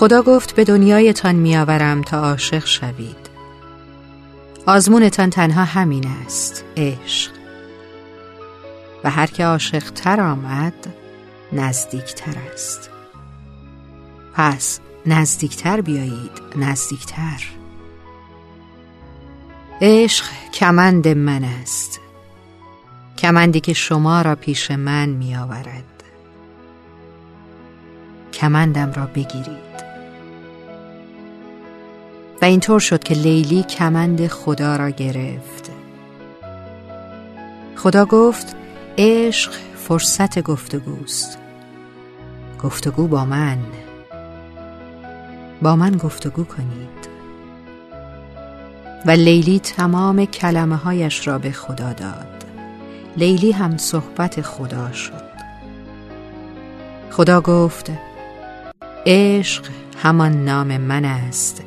خدا گفت به دنیایتان میآورم تا عاشق شوید. آزمونتان تنها همین است عشق. و هر که عاشق تر آمد نزدیکتر است. پس نزدیکتر بیایید نزدیکتر. عشق کمند من است. کمندی که شما را پیش من می آورد کمندم را بگیرید. و اینطور شد که لیلی کمند خدا را گرفت. خدا گفت عشق فرصت گفتگوست. گفتگو با من. با من گفتگو کنید. و لیلی تمام کلمه هایش را به خدا داد. لیلی هم صحبت خدا شد. خدا گفت عشق همان نام من است.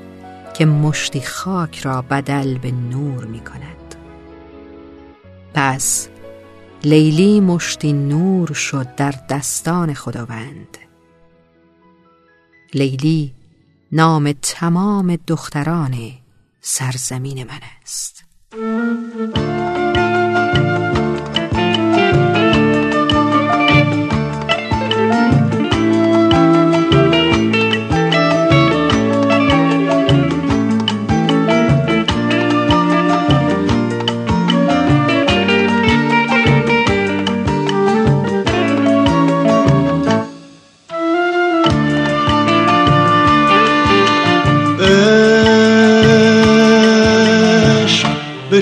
که مشتی خاک را بدل به نور می کند. پس لیلی مشتی نور شد در دستان خداوند. لیلی نام تمام دختران سرزمین من است.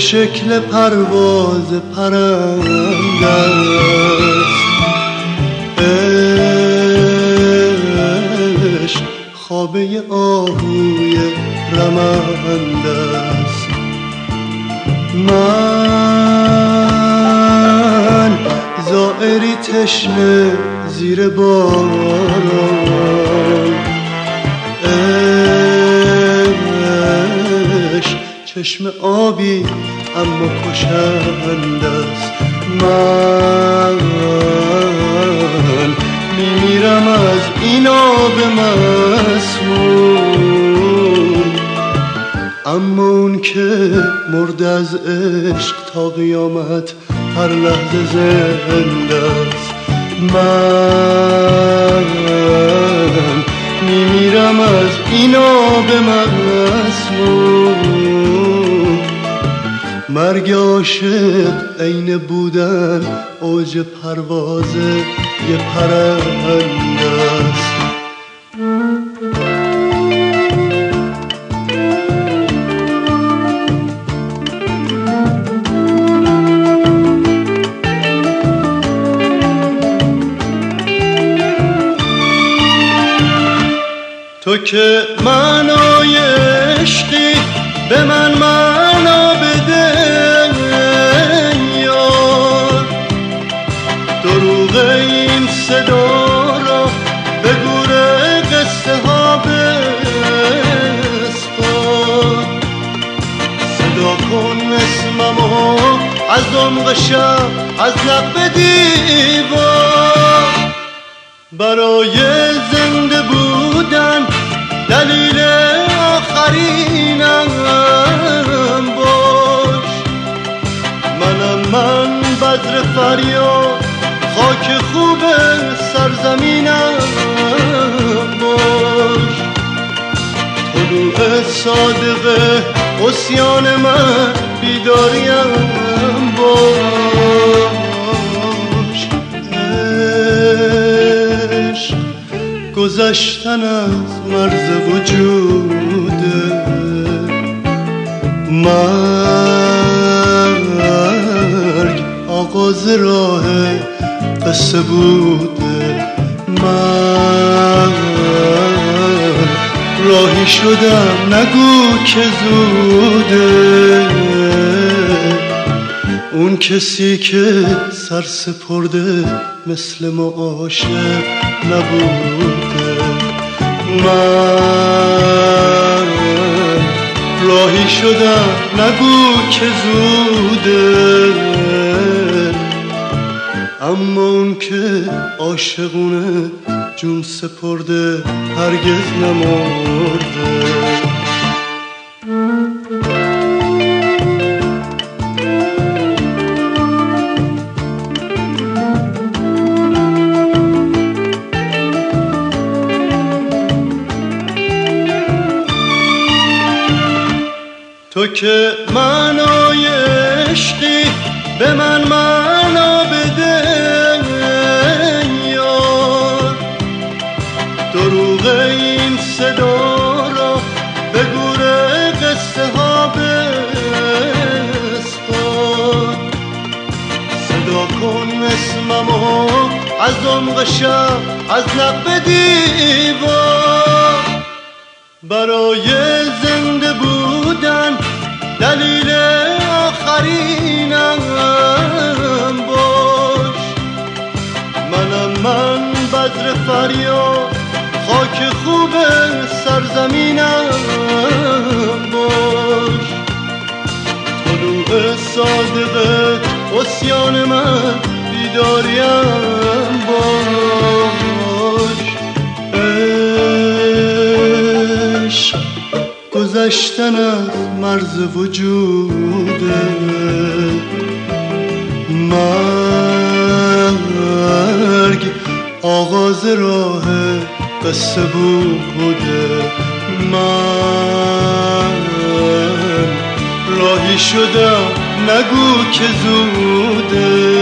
شکل پرواز پرنده است عشق خوابه آهوی رمنده است من زائری تشنه زیر باران چشم آبی اما کشند است من. میمیرم از این آب مسموم. اما اون که مرد از عشق تا قیامت هر لحظه زنده است. من میمیرم از این آب مسموم. مرگ عاشق عین بودن اوج پرواز یه پرنده است. تو که معنای صدا کن اسممو. از دمغ شب از لب دیوار. برای زنده بودن دلیل آخرینم باش. منم من بدر فریاد خاک خوب سرزمینم باش. طلوع صادق اسیان من بیداریم. باش گذشتن از مرز وجوده مرگ آغاز راه قصه بوده شدم نگو که زوده. اون کسی که سر سپرده مثل ما عاشق نبوده. من راهی شدم نگو که زوده. اما اون که عاشقونه جون سپرده هرگز نمرده تو که معنای عشقی به من معنا از عمق شب از لب دیوار. برای زنده بودن دلیل آخرینم باش. منم من بدر فریاد خاک خوب سرزمینم باش. طلوع صادق اسیان من بیداریم باش. عشق گذشتن از مرز وجوده مرگ آغاز راه قصه بوده من راهی شدم نگو که زوده.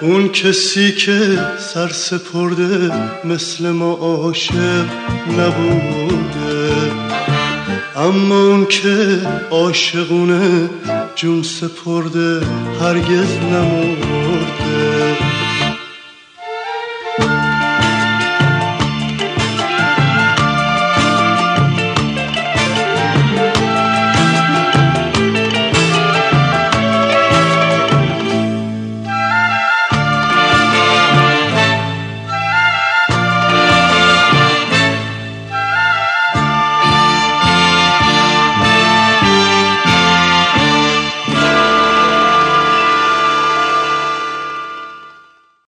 اون کسی که سر سپرده مثل ما عاشق نبوده. اما اون که عاشقونه جون سپرده هرگز نموده